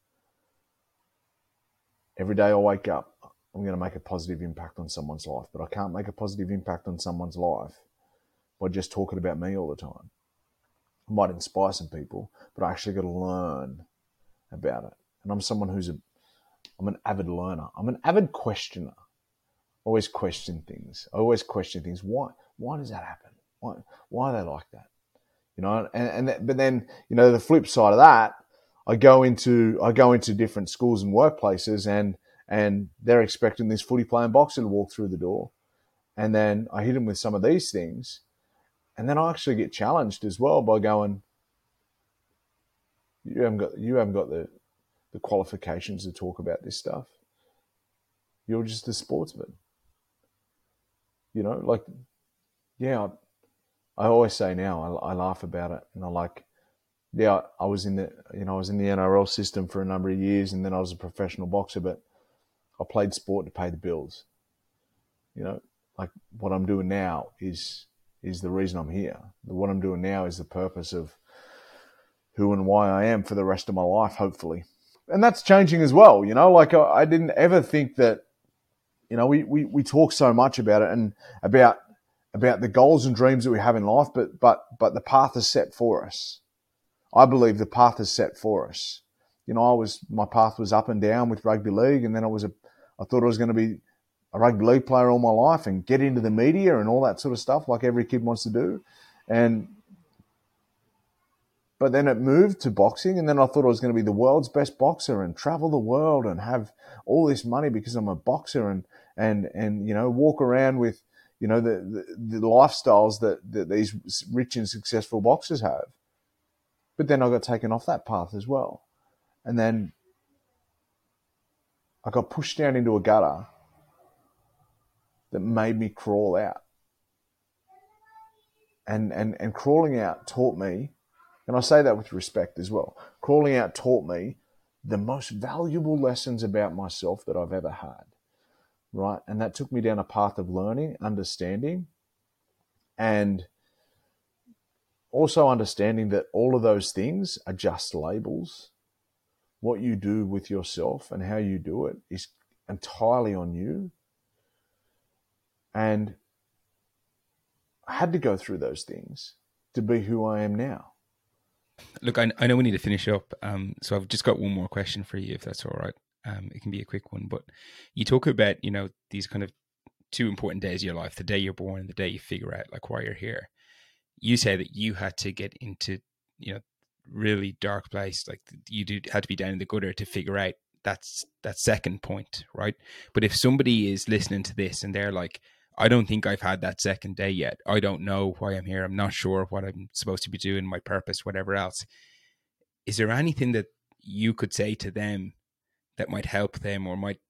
every day I wake up, I'm going to make a positive impact on someone's life, but I can't make a positive impact on someone's life by just talking about me all the time. I might inspire some people, but I actually got to learn about it. And I'm someone who's a, I'm an avid learner. I'm an avid questioner. Always question things. I always question things. Why? Why does that happen? Why? Why are they like that? You know, and, and that, but then you know the flip side of that I go into I go into different schools and workplaces and and they're expecting this footy playing boxer to walk through the door. And then I hit them with some of these things. And then I actually get challenged as well by going, You haven't got you haven't got the, the qualifications to talk about this stuff. You're just a sportsman. You know, like yeah, I always say now, I, I laugh about it, and I like, yeah, I was in the, you know, I was in the NRL system for a number of years, and then I was a professional boxer, but I played sport to pay the bills. You know, like what I'm doing now is is the reason I'm here. What I'm doing now is the purpose of who and why I am for the rest of my life, hopefully. And that's changing as well. You know, like I, didn't ever think that, you know, we, we, we talk so much about it and about, about the goals and dreams that we have in life, but, but, but the path is set for us. I believe the path is set for us. You know, I was, my path was up and down with rugby league and then I was a, I thought I was going to be a rugby league player all my life and get into the media and all that sort of stuff like every kid wants to do. And but then it moved to boxing, and then I thought I was going to be the world's best boxer and travel the world and have all this money because I'm a boxer and and and you know walk around with you know the the, the lifestyles that, that these rich and successful boxers have. But then I got taken off that path as well, and then I got pushed down into a gutter that made me crawl out. And and and crawling out taught me and I say that with respect as well. Crawling out taught me the most valuable lessons about myself that I've ever had. Right. And that took me down a path of learning, understanding, and also understanding that all of those things are just labels. What you do with yourself and how you do it is entirely on you. And I had to go through those things to be who I am now. Look, I, I know we need to finish up, um, so I've just got one more question for you, if that's all right. Um, it can be a quick one, but you talk about you know these kind of two important days of your life: the day you're born and the day you figure out like why you're here. You say that you had to get into you know really dark place, like you had to be down in the gutter to figure out that's that second point, right? But if somebody is listening to this and they're like, I don't think I've had that second day yet. I don't know why I'm here. I'm not sure what I'm supposed to be doing, my purpose, whatever else. Is there anything that you could say to them that might help them or might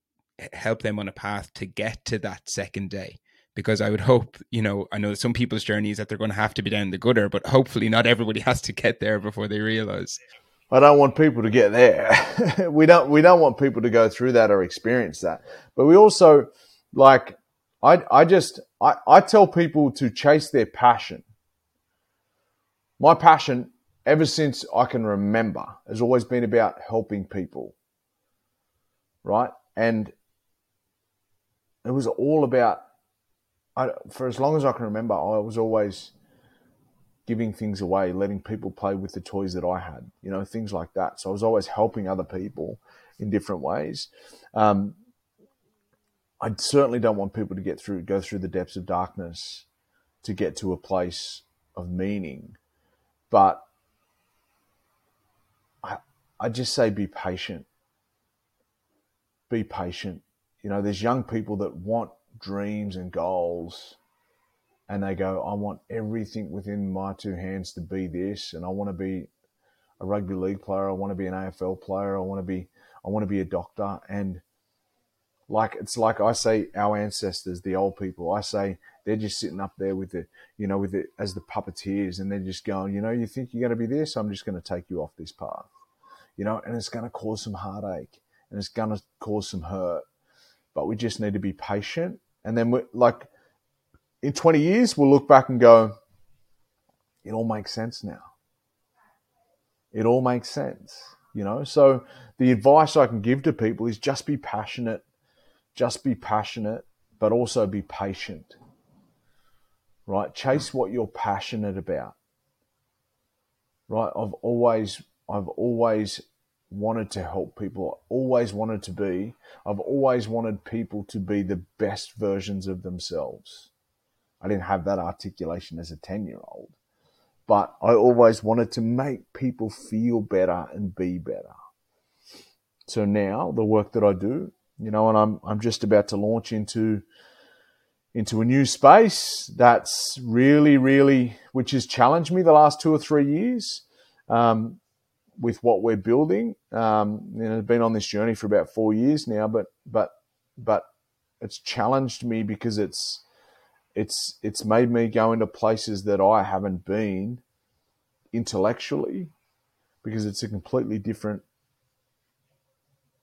help them on a path to get to that second day? Because I would hope, you know, I know some people's journey is that they're going to have to be down the gutter, but hopefully not everybody has to get there before they realize. I don't want people to get there. we don't we don't want people to go through that or experience that. But we also like I, I just, I, I tell people to chase their passion. My passion, ever since I can remember, has always been about helping people. Right? And it was all about, I, for as long as I can remember, I was always giving things away, letting people play with the toys that I had, you know, things like that. So I was always helping other people in different ways. Um, I certainly don't want people to get through, go through the depths of darkness to get to a place of meaning. But I, I just say be patient. Be patient. You know, there's young people that want dreams and goals and they go, I want everything within my two hands to be this, and I want to be a rugby league player, I want to be an AFL player, I want to be, I want to be a doctor, and like it's like I say, our ancestors, the old people. I say they're just sitting up there with the, you know, with it as the puppeteers, and they're just going, you know, you think you're going to be this? I'm just going to take you off this path, you know, and it's going to cause some heartache and it's going to cause some hurt, but we just need to be patient. And then we're like in 20 years, we'll look back and go, it all makes sense now. It all makes sense, you know. So the advice I can give to people is just be passionate just be passionate, but also be patient. Right? Chase what you're passionate about. Right? I've always, I've always wanted to help people. Always wanted to be. I've always wanted people to be the best versions of themselves. I didn't have that articulation as a 10 year old, but I always wanted to make people feel better and be better. So now the work that I do you know, and I'm I'm just about to launch into into a new space that's really, really, which has challenged me the last two or three years um, with what we're building. Um, you know, I've been on this journey for about four years now, but but but it's challenged me because it's it's it's made me go into places that I haven't been intellectually because it's a completely different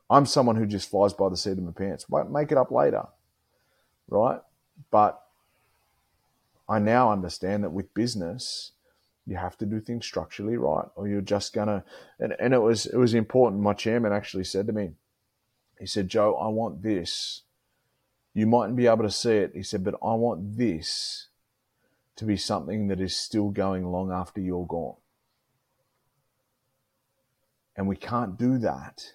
I'm someone who just flies by the seat of my pants. Won't make it up later. Right? But I now understand that with business, you have to do things structurally right, or you're just gonna. And, and it was it was important. My chairman actually said to me, he said, "Joe, I want this. You mightn't be able to see it." He said, "But I want this to be something that is still going long after you're gone." And we can't do that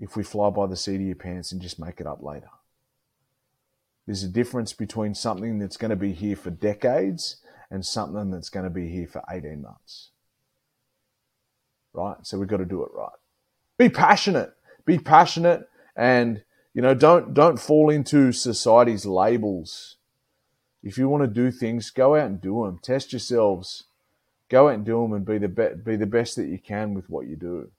if we fly by the seat of your pants and just make it up later. There's a difference between something that's going to be here for decades and something that's going to be here for 18 months. Right? So we've got to do it right. Be passionate. Be passionate and you know don't don't fall into society's labels. If you want to do things, go out and do them. Test yourselves. Go out and do them and be the be- be the best that you can with what you do.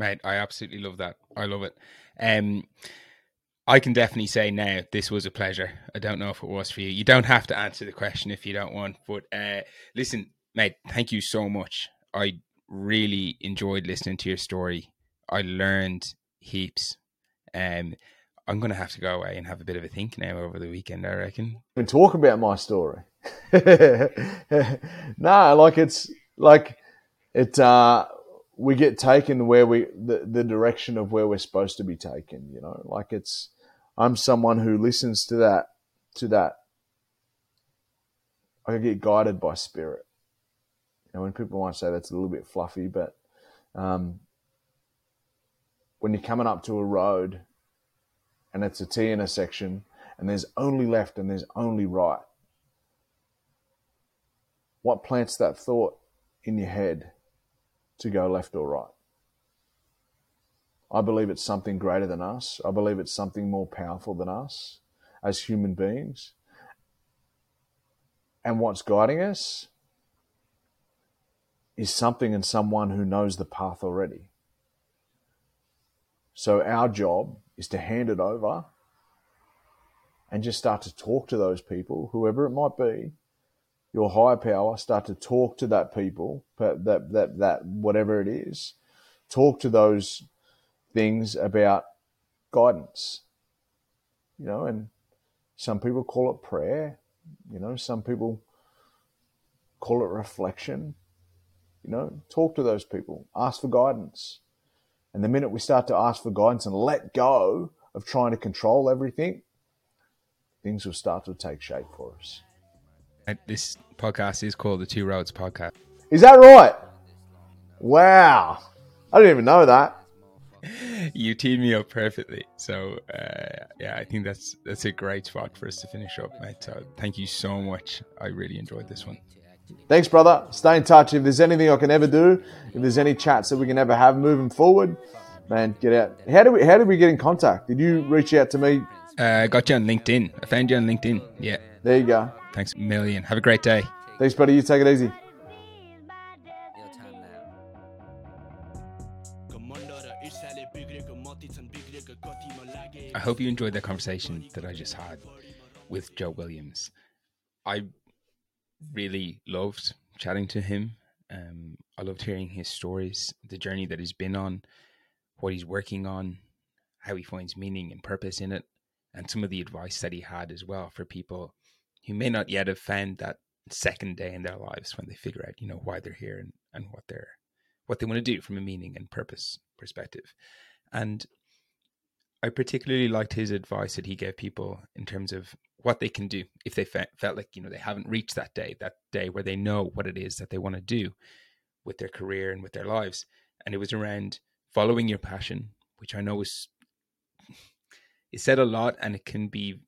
Mate, I absolutely love that. I love it. Um, I can definitely say now this was a pleasure. I don't know if it was for you. You don't have to answer the question if you don't want. But uh, listen, mate, thank you so much. I really enjoyed listening to your story. I learned heaps. Um, I'm going to have to go away and have a bit of a think now over the weekend. I reckon. And talk about my story. nah, like it's like it. Uh, we get taken where we the, the direction of where we're supposed to be taken you know? Like it's i'm someone who listens to that to that. I get guided by spirit. And when people might say that's a little bit fluffy but um, when you're coming up to a road and it's a T intersection and there's only left and there's only right what plants that thought in your head to go left or right. I believe it's something greater than us. I believe it's something more powerful than us as human beings. And what's guiding us is something and someone who knows the path already. So our job is to hand it over and just start to talk to those people, whoever it might be, your higher power, start to talk to that people, that that that whatever it is, talk to those things about guidance. You know, and some people call it prayer. You know, some people call it reflection. You know, talk to those people, ask for guidance. And the minute we start to ask for guidance and let go of trying to control everything, things will start to take shape for us. This podcast is called the Two Roads Podcast. Is that right? Wow. I didn't even know that. You teed me up perfectly. So uh, yeah, I think that's that's a great spot for us to finish up, mate. So thank you so much. I really enjoyed this one. Thanks, brother. Stay in touch. If there's anything I can ever do, if there's any chats that we can ever have moving forward, man, get out. How do we how did we get in contact? Did you reach out to me? Uh, I got you on LinkedIn. I found you on LinkedIn. Yeah. There you go. Thanks a million. Have a great day. Thanks, buddy. You take it easy. I hope you enjoyed the conversation that I just had with Joe Williams. I really loved chatting to him. Um, I loved hearing his stories, the journey that he's been on, what he's working on, how he finds meaning and purpose in it, and some of the advice that he had as well for people who may not yet have found that second day in their lives when they figure out, you know, why they're here and, and what they're what they want to do from a meaning and purpose perspective. And I particularly liked his advice that he gave people in terms of what they can do if they fe- felt like you know they haven't reached that day, that day where they know what it is that they want to do with their career and with their lives. And it was around following your passion, which I know is is said a lot, and it can be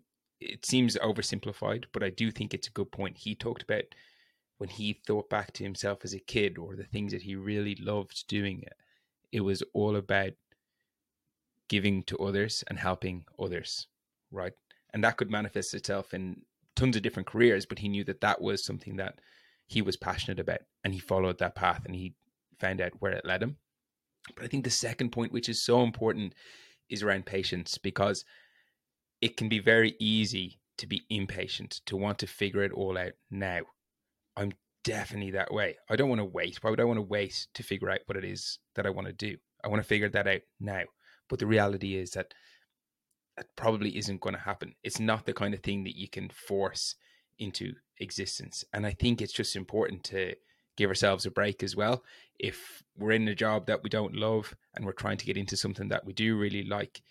it seems oversimplified, but I do think it's a good point. He talked about when he thought back to himself as a kid or the things that he really loved doing. It was all about giving to others and helping others, right? And that could manifest itself in tons of different careers, but he knew that that was something that he was passionate about and he followed that path and he found out where it led him. But I think the second point, which is so important, is around patience because it can be very easy to be impatient, to want to figure it all out now. I'm definitely that way. I don't want to wait. Why would I want to wait to figure out what it is that I want to do? I want to figure that out now. But the reality is that that probably isn't going to happen. It's not the kind of thing that you can force into existence. And I think it's just important to give ourselves a break as well. If we're in a job that we don't love and we're trying to get into something that we do really like,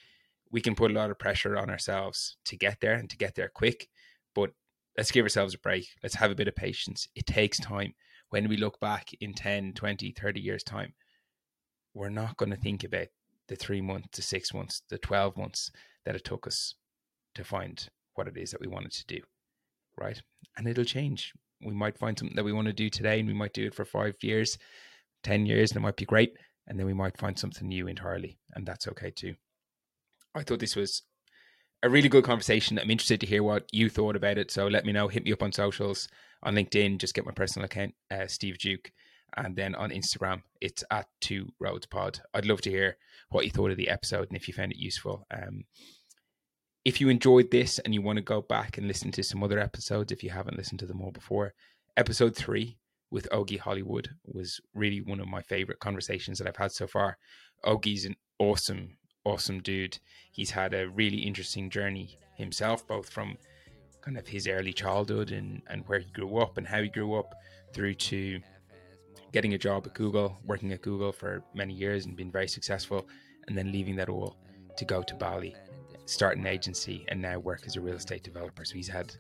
we can put a lot of pressure on ourselves to get there and to get there quick. But let's give ourselves a break. Let's have a bit of patience. It takes time. When we look back in 10, 20, 30 years' time, we're not going to think about the three months, the six months, the 12 months that it took us to find what it is that we wanted to do. Right. And it'll change. We might find something that we want to do today and we might do it for five years, 10 years, and it might be great. And then we might find something new entirely. And that's okay too. I thought this was a really good conversation. I'm interested to hear what you thought about it. So let me know. Hit me up on socials, on LinkedIn. Just get my personal account, uh, Steve Duke, and then on Instagram, it's at Two Roads Pod. I'd love to hear what you thought of the episode and if you found it useful. Um, if you enjoyed this and you want to go back and listen to some other episodes, if you haven't listened to them all before, episode three with Ogie Hollywood was really one of my favorite conversations that I've had so far. Ogie's an awesome awesome dude. He's had a really interesting journey himself, both from kind of his early childhood and, and where he grew up and how he grew up through to getting a job at Google, working at Google for many years and being very successful, and then leaving that all to go to Bali, start an agency, and now work as a real estate developer. So he's had,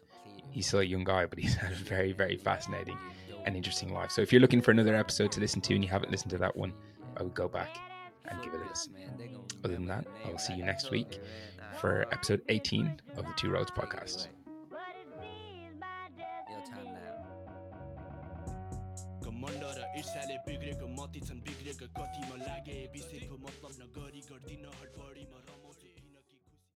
he's still a young guy, but he's had a very, very fascinating and interesting life. So if you're looking for another episode to listen to and you haven't listened to that one, I would go back and give it a listen. Other than that, I'll see you next week for episode 18 of the Two Roads podcast. बिग्रेको मती छन् बिग्रेको कतिमा लागे मतलब नगरी गर्दिन हडबडीमा रमाउँथे